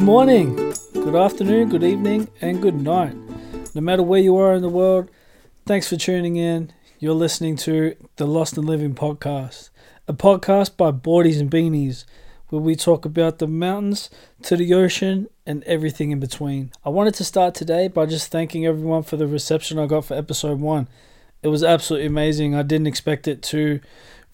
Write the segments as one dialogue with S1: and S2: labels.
S1: Good morning, good afternoon, good evening, and good night. No matter where you are in the world, thanks for tuning in. You're listening to the Lost and Living podcast, a podcast by Boardies and Beanies, where we talk about the mountains to the ocean and everything in between. I wanted to start today by just thanking everyone for the reception I got for episode one. It was absolutely amazing. I didn't expect it to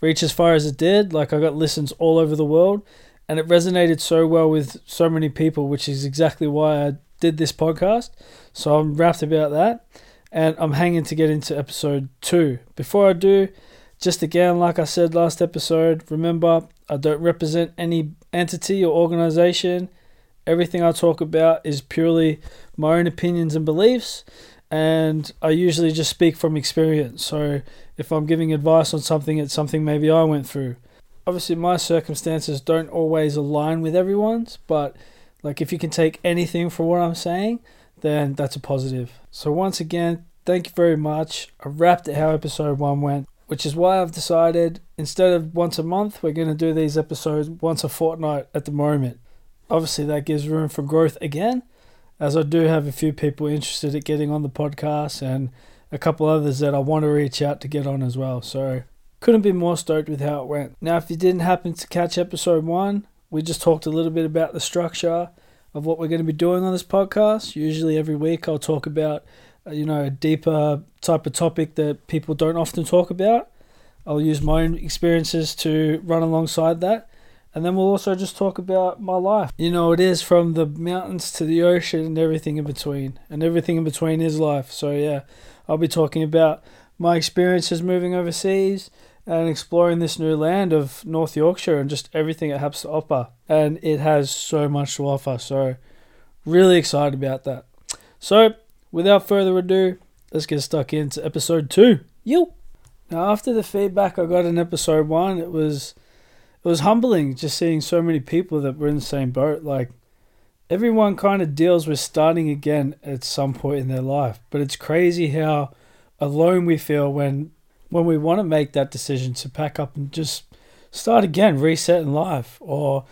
S1: reach as far as it did. Like, I got listens all over the world and it resonated so well with so many people, which is exactly why I did this podcast. So I'm rapt about that, and I'm hanging to get into episode two. Before I do, just again, like I said last episode, remember I don't represent any entity or organization. Everything I talk about is purely my own opinions and beliefs, and I usually just speak from experience. So if I'm giving advice on something, it's something maybe I went through obviously my circumstances don't always align with everyone's, but like if you can take anything from what I'm saying, then that's a positive. So once again, thank you very much. I wrapped it how episode one went, which is why I've decided instead of once a month, we're going to do these episodes once a fortnight at the moment. Obviously, that gives room for growth again, as I do have a few people interested at getting on the podcast and a couple others that I want to reach out to get on as well. So couldn't be more stoked with how it went. Now, if you didn't happen to catch episode one, we just talked a little bit about the structure of what we're going to be doing on this podcast. Usually, every week, I'll talk about uh, you know a deeper type of topic that people don't often talk about. I'll use my own experiences to run alongside that. And then we'll also just talk about my life. You know, it is from the mountains to the ocean and everything in between. And everything in between is life. So, yeah, I'll be talking about my experiences moving overseas and exploring this new land of North Yorkshire and just everything it has to offer. And it has so much to offer. So, really excited about that. So, without further ado, let's get stuck into episode two. You. Now, after the feedback I got in episode one, it was it was humbling just seeing so many people that were in the same boat. Like everyone kind of deals with starting again at some point in their life, but it's crazy how alone we feel when when we want to make that decision to pack up and just start again, reset in life, or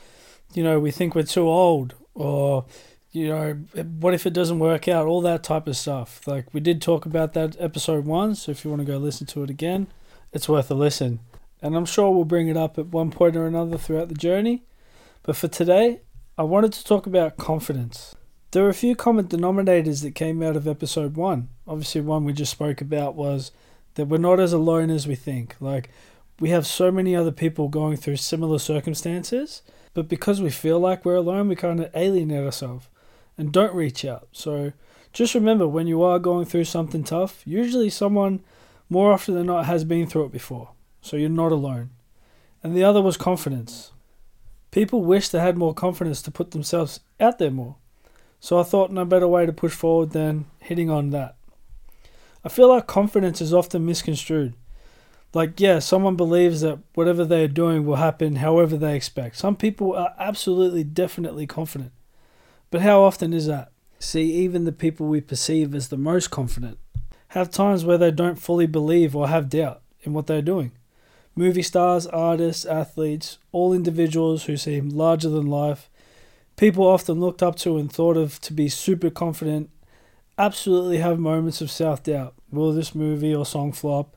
S1: you know we think we're too old, or you know what if it doesn't work out, all that type of stuff. Like we did talk about that episode one, so if you want to go listen to it again, it's worth a listen. And I'm sure we'll bring it up at one point or another throughout the journey. But for today, I wanted to talk about confidence. There are a few common denominators that came out of episode one. Obviously, one we just spoke about was that we're not as alone as we think. Like, we have so many other people going through similar circumstances, but because we feel like we're alone, we kind of alienate ourselves and don't reach out. So, just remember when you are going through something tough, usually someone more often than not has been through it before. So, you're not alone. And the other was confidence. People wish they had more confidence to put themselves out there more. So, I thought no better way to push forward than hitting on that. I feel like confidence is often misconstrued. Like, yeah, someone believes that whatever they are doing will happen however they expect. Some people are absolutely, definitely confident. But how often is that? See, even the people we perceive as the most confident have times where they don't fully believe or have doubt in what they're doing. Movie stars, artists, athletes, all individuals who seem larger than life, people often looked up to and thought of to be super confident absolutely have moments of self doubt. Will this movie or song flop?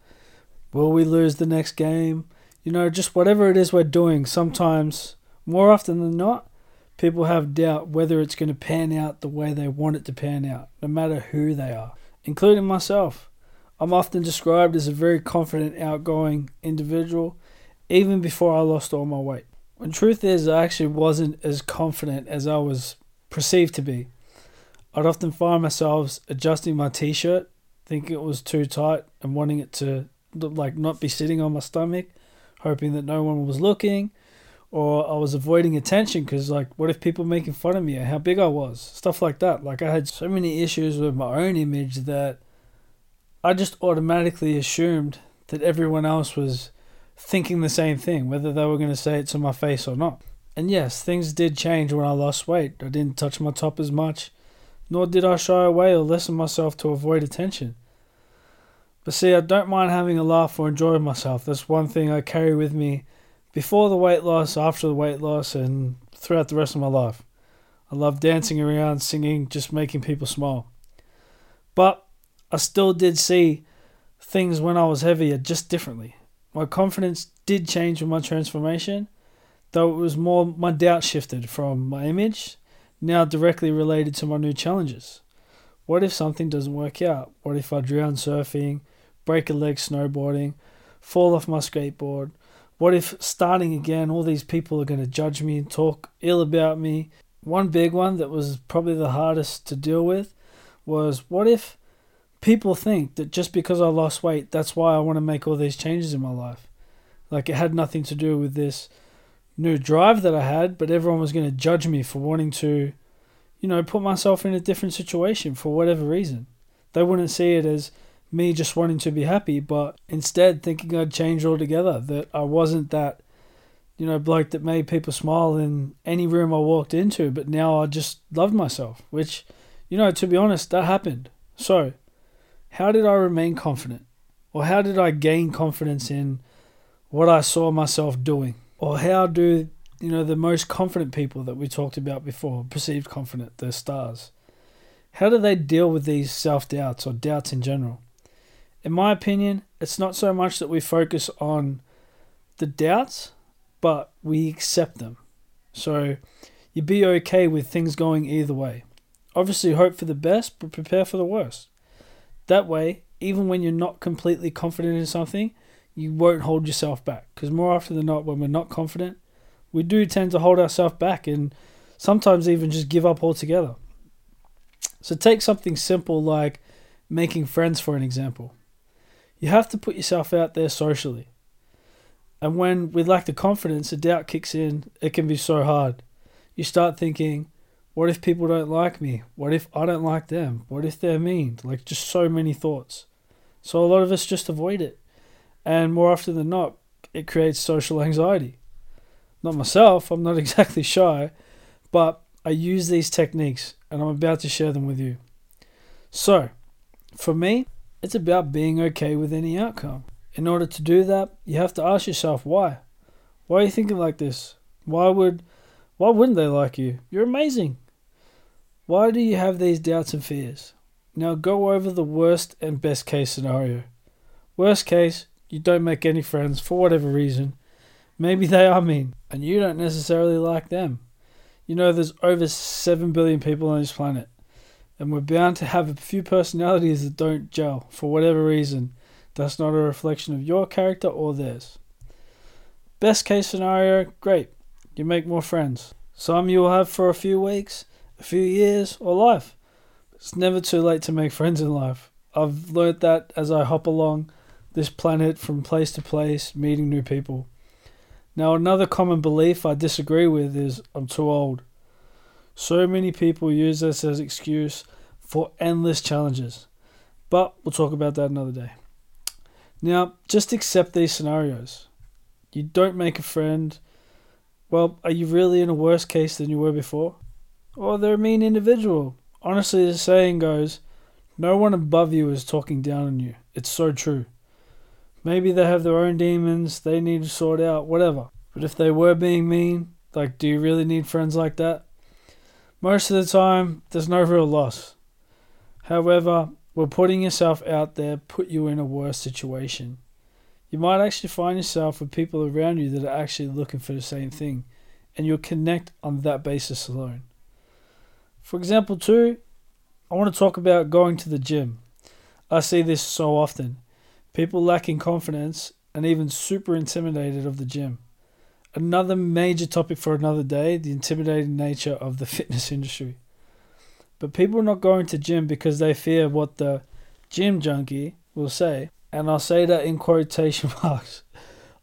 S1: Will we lose the next game? You know, just whatever it is we're doing, sometimes, more often than not, people have doubt whether it's going to pan out the way they want it to pan out, no matter who they are, including myself. I'm often described as a very confident, outgoing individual, even before I lost all my weight. When truth is, I actually wasn't as confident as I was perceived to be. I'd often find myself adjusting my t-shirt, thinking it was too tight and wanting it to like not be sitting on my stomach, hoping that no one was looking, or I was avoiding attention because like what if people making fun of me and how big I was, stuff like that. Like I had so many issues with my own image that I just automatically assumed that everyone else was thinking the same thing, whether they were going to say it to my face or not. And yes, things did change when I lost weight. I didn't touch my top as much nor did I shy away or lessen myself to avoid attention. But see, I don't mind having a laugh or enjoying myself. That's one thing I carry with me before the weight loss, after the weight loss, and throughout the rest of my life. I love dancing around, singing, just making people smile. But I still did see things when I was heavier just differently. My confidence did change with my transformation, though it was more my doubt shifted from my image, now directly related to my new challenges. What if something doesn't work out? What if I drown surfing, break a leg snowboarding, fall off my skateboard? What if starting again, all these people are going to judge me and talk ill about me? One big one that was probably the hardest to deal with was what if people think that just because I lost weight, that's why I want to make all these changes in my life? Like it had nothing to do with this new drive that I had, but everyone was going to judge me for wanting to you know, put myself in a different situation for whatever reason. They wouldn't see it as me just wanting to be happy, but instead thinking I'd change altogether, that I wasn't that, you know, bloke that made people smile in any room I walked into, but now I just loved myself, which, you know, to be honest, that happened. So, how did I remain confident? Or how did I gain confidence in what I saw myself doing? Or how do you know, the most confident people that we talked about before, perceived confident, the stars. How do they deal with these self doubts or doubts in general? In my opinion, it's not so much that we focus on the doubts, but we accept them. So you be okay with things going either way. Obviously, hope for the best, but prepare for the worst. That way, even when you're not completely confident in something, you won't hold yourself back. Because more often than not, when we're not confident, we do tend to hold ourselves back and sometimes even just give up altogether. So take something simple like making friends, for an example. You have to put yourself out there socially. And when we lack the confidence, the doubt kicks in, it can be so hard. You start thinking, what if people don't like me? What if I don't like them? What if they're mean? Like, just so many thoughts. So, a lot of us just avoid it. And more often than not, it creates social anxiety not myself, I'm not exactly shy, but I use these techniques and I'm about to share them with you. So, for me, it's about being okay with any outcome. In order to do that, you have to ask yourself why. Why are you thinking like this? Why would why wouldn't they like you? You're amazing. Why do you have these doubts and fears? Now go over the worst and best case scenario. Worst case, you don't make any friends for whatever reason Maybe they are mean, and you don't necessarily like them. You know, there's over 7 billion people on this planet, and we're bound to have a few personalities that don't gel for whatever reason. That's not a reflection of your character or theirs. Best case scenario, great. You make more friends. Some you'll have for a few weeks, a few years, or life. It's never too late to make friends in life. I've learnt that as I hop along this planet from place to place, meeting new people. Now, another common belief I disagree with is I'm too old. So many people use this as excuse for endless challenges. But we'll talk about that another day. Now, just accept these scenarios. You don't make a friend. Well, are you really in a worse case than you were before? Or they're a mean individual. Honestly, the saying goes, no one above you is talking down on you. It's so true. Maybe they have their own demons they need to sort out, whatever. But if they were being mean, like, do you really need friends like that? Most of the time, there's no real loss. However, will putting yourself out there put you in a worse situation? You might actually find yourself with people around you that are actually looking for the same thing, and you'll connect on that basis alone. For example, too, I want to talk about going to the gym. I see this so often. People lacking confidence and even super intimidated of the gym. Another major topic for another day the intimidating nature of the fitness industry. But people are not going to gym because they fear what the gym junkie will say, and I'll say that in quotation marks.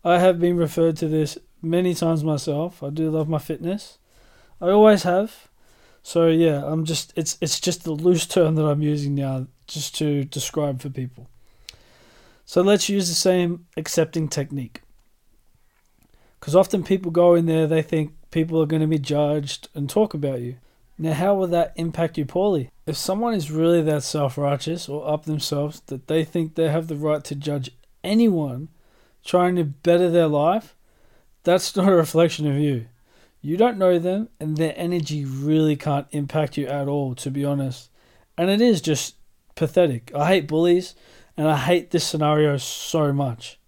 S1: I have been referred to this many times myself. I do love my fitness. I always have. So yeah, I'm just it's it's just the loose term that I'm using now just to describe for people. So let's use the same accepting technique. Because often people go in there, they think people are going to be judged and talk about you. Now, how will that impact you poorly? If someone is really that self righteous or up themselves that they think they have the right to judge anyone trying to better their life, that's not a reflection of you. You don't know them, and their energy really can't impact you at all, to be honest. And it is just pathetic. I hate bullies, and I hate this scenario so much.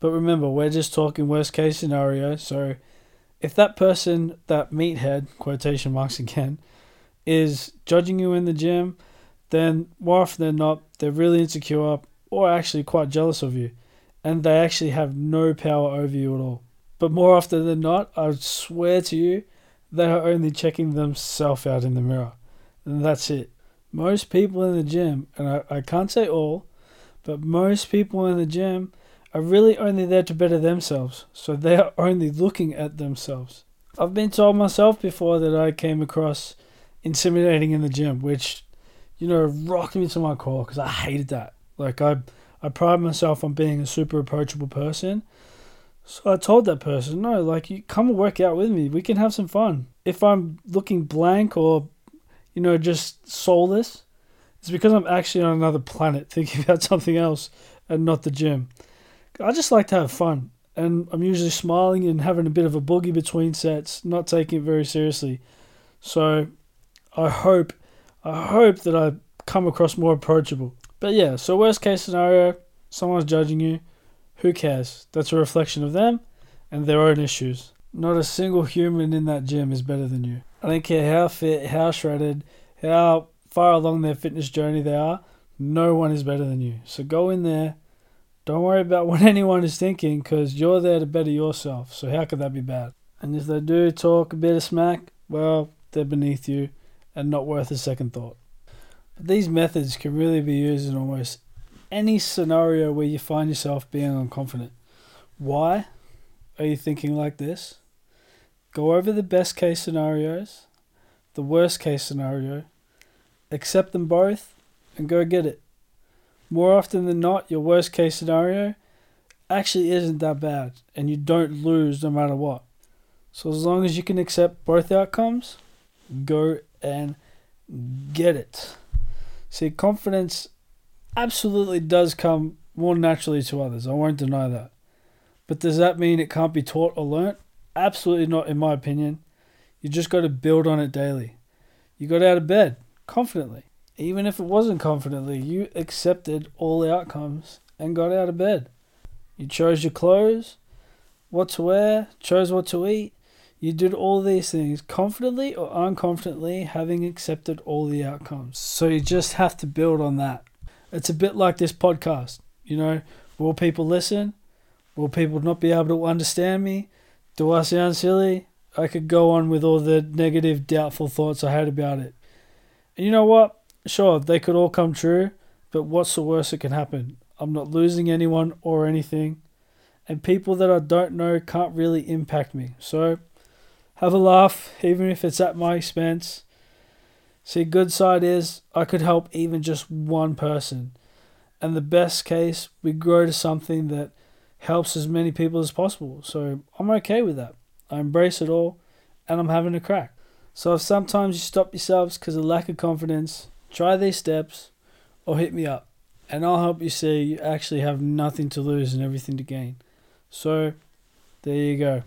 S1: But remember, we're just talking worst case scenario, so if that person, that meathead, quotation marks again, is judging you in the gym, then more often than not, they're really insecure or actually quite jealous of you. And they actually have no power over you at all. But more often than not, I swear to you, they are only checking themselves out in the mirror. And that's it. Most people in the gym, and I, I can't say all, but most people in the gym are really only there to better themselves. So they are only looking at themselves. I've been told myself before that I came across intimidating in the gym, which, you know, rocked me to my core because I hated that. Like, I, I pride myself on being a super approachable person. So I told that person, no, like, you come and work out with me. We can have some fun. If I'm looking blank or, you know, just soulless, it's because I'm actually on another planet thinking about something else and not the gym. I just like to have fun. And I'm usually smiling and having a bit of a boogie between sets, not taking it very seriously. So I hope, I hope that I come across more approachable. But yeah, so worst case scenario, someone's judging you. Who cares? That's a reflection of them and their own issues. Not a single human in that gym is better than you. I don't care how fit, how shredded, how far along their fitness journey they are. No one is better than you. So go in there. Don't worry about what anyone is thinking because you're there to better yourself. So how could that be bad? And if they do talk a bit of smack, well, they're beneath you and not worth a second thought. But these methods can really be used in almost any scenario where you find yourself being unconfident. Why are you thinking like this? Go over the best case scenarios, the worst case scenario, accept them both, and go get it. More often than not, your worst case scenario actually isn't that bad, and you don't lose no matter what. So, as long as you can accept both outcomes, go and get it. See, confidence absolutely does come more naturally to others. I won't deny that. But does that mean it can't be taught or learnt? Absolutely not, in my opinion. You just got to build on it daily. You got out of bed confidently. Even if it wasn't confidently, you accepted all the outcomes and got out of bed. You chose your clothes, what to wear, chose what to eat, you did all these things confidently or unconfidently, having accepted all the outcomes. So you just have to build on that. It's a bit like this podcast. You know, will people listen? Will people not be able to understand me? Do I sound silly? I could go on with all the negative, doubtful thoughts I had about it. And you know what? Sure, they could all come true, but what's the worst that can happen? I'm not losing anyone or anything, and people that I don't know can't really impact me. So have a laugh, even if it's at my expense. See, good side is I could help even just one person. And the best case, we grow to something that helps as many people as possible. So I'm okay with that. I embrace it all and I'm having a crack. So if sometimes you stop yourselves because of lack of confidence, try these steps or hit me up. And I'll help you see you actually have nothing to lose and everything to gain. So there you go.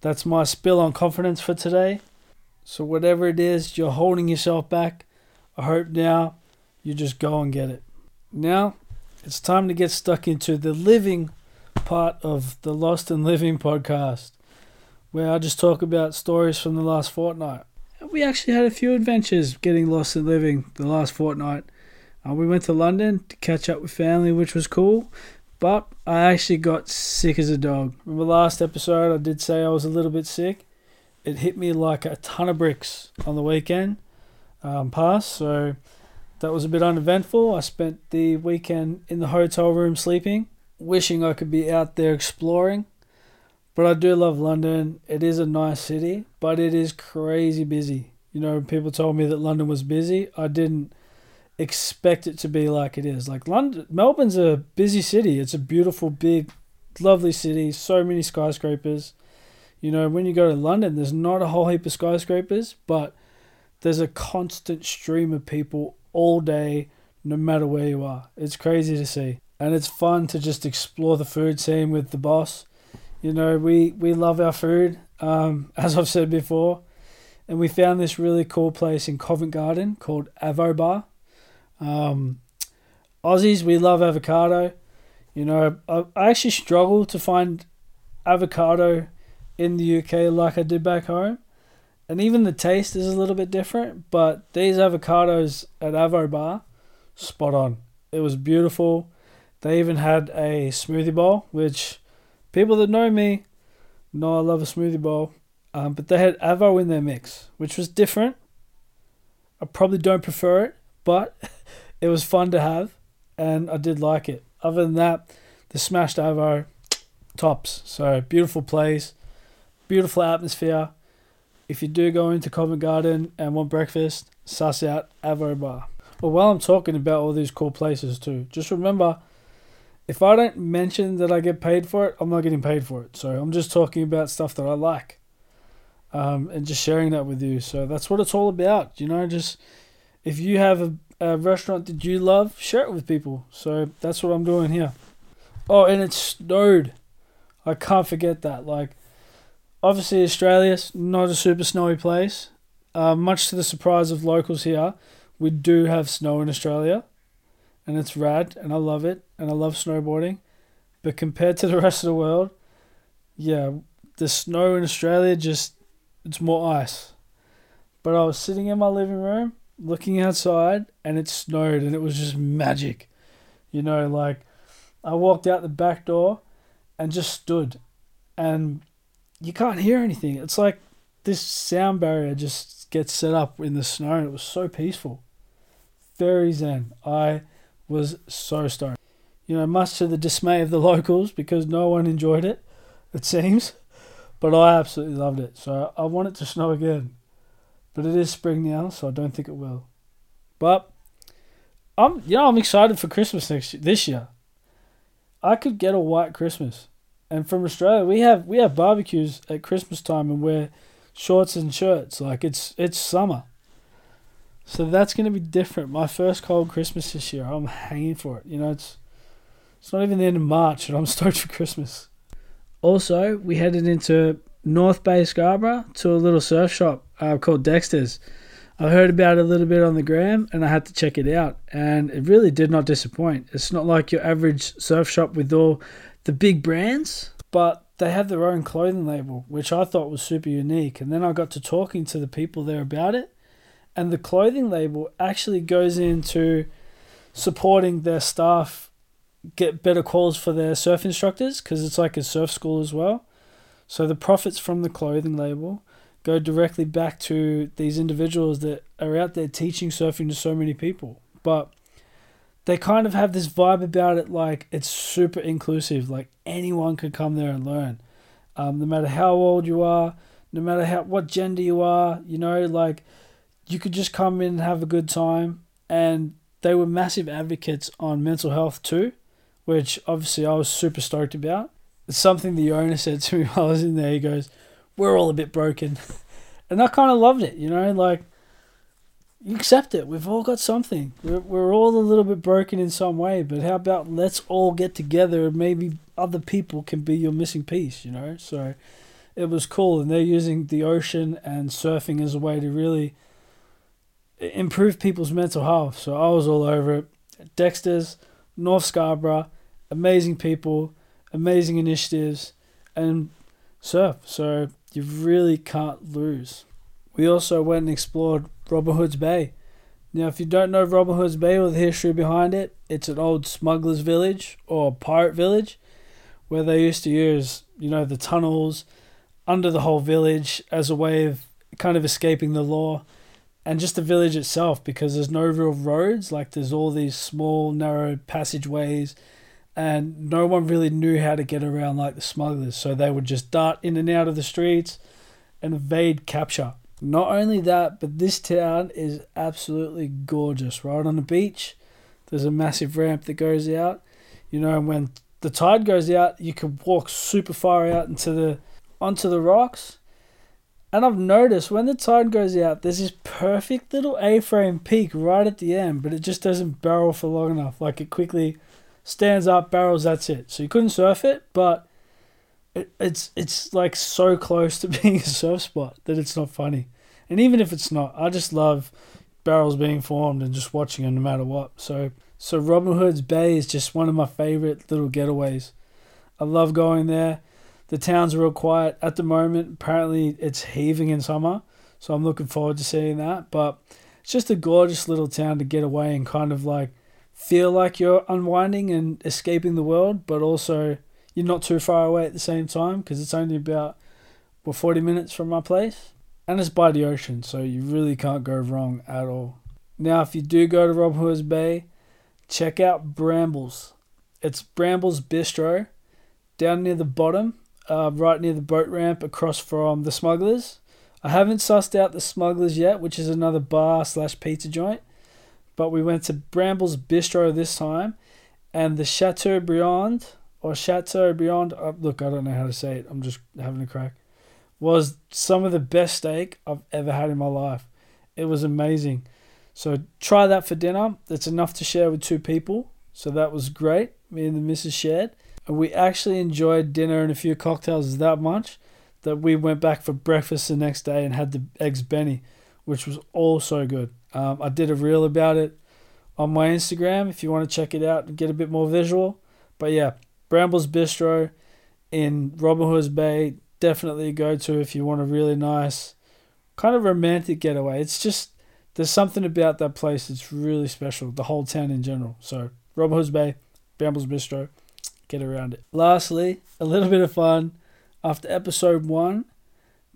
S1: That's my spill on confidence for today. So, whatever it is, you're holding yourself back. I hope now you just go and get it. Now, it's time to get stuck into the living part of the Lost and Living podcast, where I just talk about stories from the last fortnight. We actually had a few adventures getting lost and living the last fortnight. Uh, we went to London to catch up with family, which was cool. But I actually got sick as a dog. Remember last episode I did say I was a little bit sick? It hit me like a ton of bricks on the weekend um, past, so that was a bit uneventful. I spent the weekend in the hotel room sleeping, wishing I could be out there exploring. But I do love London. It is a nice city, but it is crazy busy. You know, people told me that London was busy. I didn't expect it to be like it is. Like London, Melbourne's a busy city. It's a beautiful, big, lovely city. So many skyscrapers. You know, when you go to London, there's not a whole heap of skyscrapers, but there's a constant stream of people all day, no matter where you are. It's crazy to see. And it's fun to just explore the food scene with the boss. You know, we, we love our food um, as I've said before, and we found this really cool place in Covent Garden called Avo Bar. Um, Aussies, we love avocado. You know, I, I actually struggle to find avocado in the UK like I did back home. And even the taste is a little bit different, but these avocados at Avo Bar, spot on. It was beautiful. They even had a smoothie bowl, which people that know me know I love a smoothie bowl. Um, but they had Avo in their mix, which was different. I probably don't prefer it, but it was fun to have, and I did like it. Other than that, the smashed Avo, tops. So beautiful place, beautiful atmosphere. If you do go into Covent Garden and want breakfast, suss out Avo Bar. Well, while I'm talking about all these cool places too, just remember if I don't mention that I get paid for it, I'm not getting paid for it. So I'm just talking about stuff that I like um, and just sharing that with you. So that's what it's all about. You know, just if you have a, a restaurant that you love, share it with people. So that's what I'm doing here. Oh, and it snowed. I can't forget that. Like, obviously, Australia's not a super snowy place. Uh, much to the surprise of locals here, we do have snow in Australia and it's rad and I love it and I love snowboarding. But compared to the rest of the world, yeah, the snow in Australia just it's more ice. But I was sitting in my living room looking outside and it snowed and it was just magic. You know, like I walked out the back door and just stood and you can't hear anything. It's like this sound barrier just gets set up in the snow and it was so peaceful. Very zen. I was so stoned. You know, much to the dismay of the locals because no one enjoyed it, it seems. But I absolutely loved it. So I want it to snow again. But it is spring now, so I don't think it will. But I'm you know, I'm excited for Christmas next this year. I could get a white Christmas. And from Australia we have we have barbecues at Christmas time and wear shorts and shirts. Like it's it's summer. So that's going to be different. My first cold Christmas this year. I'm hanging for it. You know, it's it's not even the end of March, and I'm stoked for Christmas. Also, we headed into North Bay Scarborough to a little surf shop uh, called Dexter's. I heard about it a little bit on the gram, and I had to check it out, and it really did not disappoint. It's not like your average surf shop with all the big brands, but they have their own clothing label, which I thought was super unique. And then I got to talking to the people there about it, and the clothing label actually goes into supporting their staff get better calls for their surf instructors because it's like a surf school as well. So the profits from the clothing label go directly back to these individuals that are out there teaching surfing to so many people. But they kind of have this vibe about it like it's super inclusive, like anyone could come there and learn. Um, no matter how old you are, no matter how what gender you are, you know, like you could just come in and have a good time. And they were massive advocates on mental health too, which obviously I was super stoked about. It's something the owner said to me while I was in there. He goes, We're all a bit broken. and I kind of loved it, you know, like you accept it. We've all got something. We're, we're all a little bit broken in some way, but how about let's all get together and maybe other people can be your missing piece, you know? So it was cool. And they're using the ocean and surfing as a way to really improve people's mental health. So I was all over it. Dexter's, North Scarborough, amazing people, amazing initiatives, and surf. So you really can't lose. We also went and explored Robin Hood's Bay. Now, if you don't know Robin Hood's Bay or the history behind it, it's an old smuggler's village or pirate village where they used to use, you know, the tunnels under the whole village as a way of kind of escaping the law and just the village itself because there's no real roads. Like there's all these small narrow passageways and no one really knew how to get around like the smugglers. So they would just dart in and out of the streets and evade capture not only that but this town is absolutely gorgeous right on the beach there's a massive ramp that goes out you know when the tide goes out you can walk super far out into the onto the rocks and I've noticed when the tide goes out, there's this perfect little A-frame peak right at the end, but it just doesn't barrel for long enough. Like it quickly stands up, barrels, that's it. So you couldn't surf it, but it, it's it's like so close to being a surf spot that it's not funny. And even if it's not, I just love barrels being formed and just watching them no matter what. So so Robin Hood's Bay is just one of my favorite little getaways. I love going there. The town's real quiet at the moment. Apparently, it's heaving in summer, so I'm looking forward to seeing that. But it's just a gorgeous little town to get away and kind of like feel like you're unwinding and escaping the world, but also you're not too far away at the same time because it's only about well 40 minutes from my place and it's by the ocean so you really can't go wrong at all now if you do go to robin hood's bay check out brambles it's brambles bistro down near the bottom uh, right near the boat ramp across from the smugglers i haven't sussed out the smugglers yet which is another bar slash pizza joint but we went to brambles bistro this time and the chateaubriand or Chateaubriand. Uh, look, I don't know how to say it. I'm just having a crack. Was some of the best steak I've ever had in my life. It was amazing. So try that for dinner. It's enough to share with two people. So that was great. Me and the missus shared. And we actually enjoyed dinner and a few cocktails that much that we went back for breakfast the next day and had the eggs Benny, which was also good. Um, I did a reel about it on my Instagram if you want to check it out and get a bit more visual. But yeah, Brambles Bistro in Robin Hood's Bay, definitely go to if you want a really nice, kind of romantic getaway. It's just, there's something about that place that's really special, the whole town in general. So, Robin Hood's Bay, Brambles Bistro, get around it. Lastly, a little bit of fun. After episode one,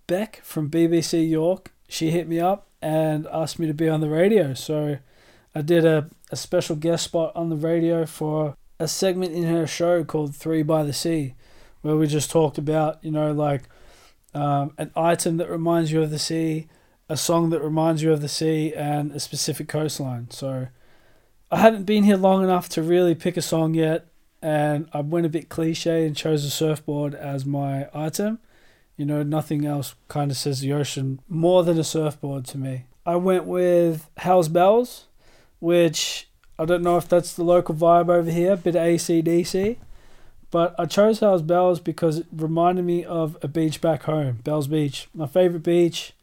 S1: Beck from BBC York, she hit me up and asked me to be on the radio. So, I did a, a special guest spot on the radio for a segment in her show called Three by the Sea, where we just talked about, you know, like um, an item that reminds you of the sea, a song that reminds you of the sea, and a specific coastline. So I haven't been here long enough to really pick a song yet, and I went a bit cliche and chose a surfboard as my item. You know, nothing else kind of says the ocean more than a surfboard to me. I went with Hell's Bells, which I don't know if that's the local vibe over here, bit of ACDC. But I chose Hell's Bells because it reminded me of a beach back home, Bells Beach. My favourite beach.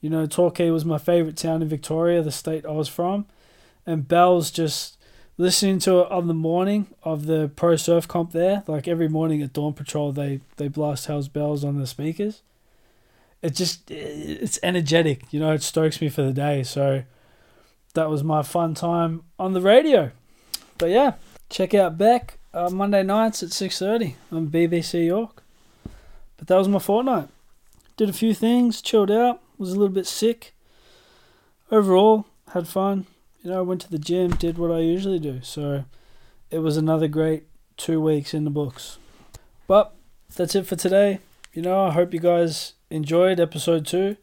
S1: You know, Torquay was my favourite town in Victoria, the state I was from. And Bells just listening to it on the morning of the pro surf comp there, like every morning at Dawn Patrol they, they blast Hell's Bells on the speakers. It just it's energetic, you know, it stokes me for the day. So that was my fun time on the radio. But yeah, check out Beck uh, Monday nights at 6.30 on BBC York. But that was my fortnight. Did a few things, chilled out, was a little bit sick. Overall, had fun. You know, I went to the gym, did what I usually do. So it was another great two weeks in the books. But that's it for today. You know, I hope you guys enjoyed episode two.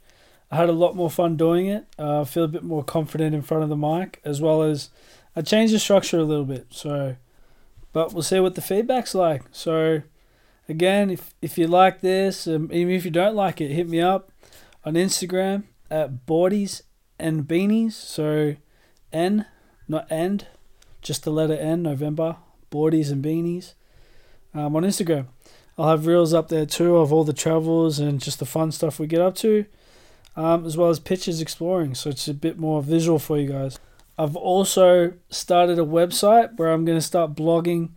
S1: I had a lot more fun doing it. Uh, I feel a bit more confident in front of the mic, as well as I changed the structure a little bit. So, but we'll see what the feedback's like. So, again, if if you like this, um, even if you don't like it, hit me up on Instagram at Boardies and Beanies. So, N, not end, just the letter N, November. Boardies and Beanies um, on Instagram. I'll have reels up there too of all the travels and just the fun stuff we get up to um, as well as pictures exploring. So it's a bit more visual for you guys. I've also started a website where I'm going to start blogging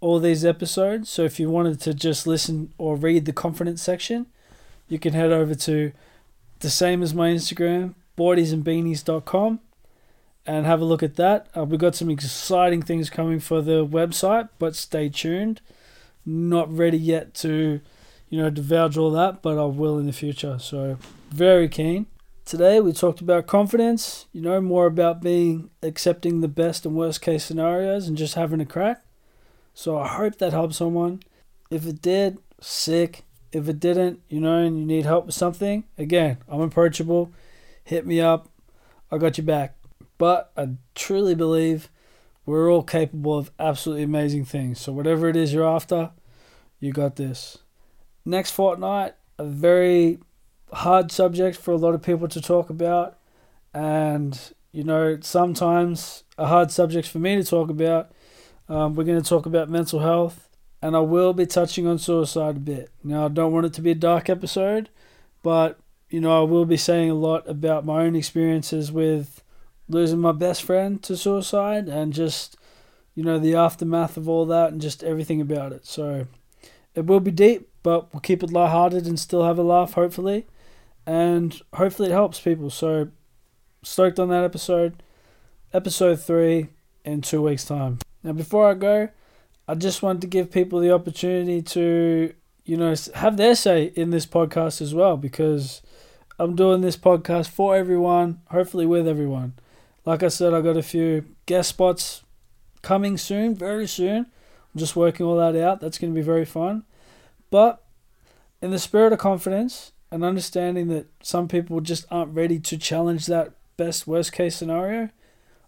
S1: all these episodes. So if you wanted to just listen or read the confidence section, you can head over to the same as my Instagram, boardiesandbeanies.com, and have a look at that. Uh, we've got some exciting things coming for the website, but stay tuned. Not ready yet to, you know, divulge all that, but I will in the future. So very keen. Today we talked about confidence, you know, more about being accepting the best and worst case scenarios and just having a crack. So I hope that helped someone. If it did, sick. If it didn't, you know, and you need help with something, again, I'm approachable. Hit me up. I got you back. But I truly believe we're all capable of absolutely amazing things. So whatever it is you're after, you got this. Next fortnight, a very hard subject for a lot of people to talk about, and you know sometimes a hard subject for me to talk about. Um, we're going to talk about mental health and I will be touching on suicide a bit. Now, I don't want it to be a dark episode, but you know, I will be saying a lot about my own experiences with losing my best friend to suicide and just, you know, the aftermath of all that and just everything about it. So it will be deep, but we'll keep it lighthearted and still have a laugh, hopefully. And hopefully it helps people. So stoked on that episode. Episode 3 in two weeks' time. Now, before I go, I just wanted to give people the opportunity to, you know, have their say in this podcast as well because I'm doing this podcast for everyone, hopefully with everyone. Like I said, I got a few guest spots coming soon, very soon. I'm just working all that out. That's going to be very fun. But in the spirit of confidence and understanding that some people just aren't ready to challenge that best worst case scenario,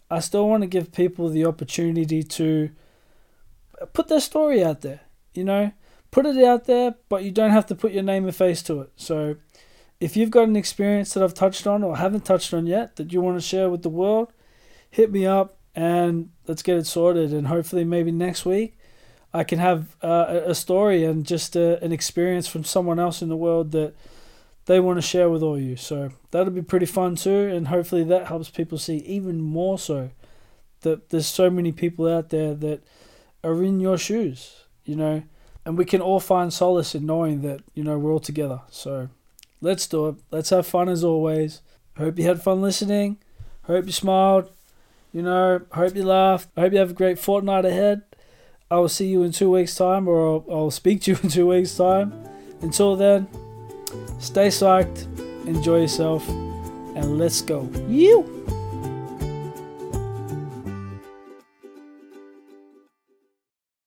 S1: I still want to give people the opportunity to put their story out there. You know, put it out there, but you don't have to put your name and face to it. So, if you've got an experience that I've touched on or haven't touched on yet that you want to share with the world, hit me up and let's get it sorted. And hopefully, maybe next week, I can have uh, a story and just uh, an experience from someone else in the world that they want to share with all you. So that'll be pretty fun too, and hopefully that helps people see even more so that there's so many people out there that are in your shoes, you know, and we can all find solace in knowing that, you know, we're all together. So let's do it. Let's have fun as always. Hope you had fun listening. Hope you smiled. You know, hope you laughed. I hope you have a great fortnight ahead. I will see you in two weeks' time, or I'll, I'll speak to you in two weeks' time. Until then, stay psyched, enjoy yourself, and let's go. You!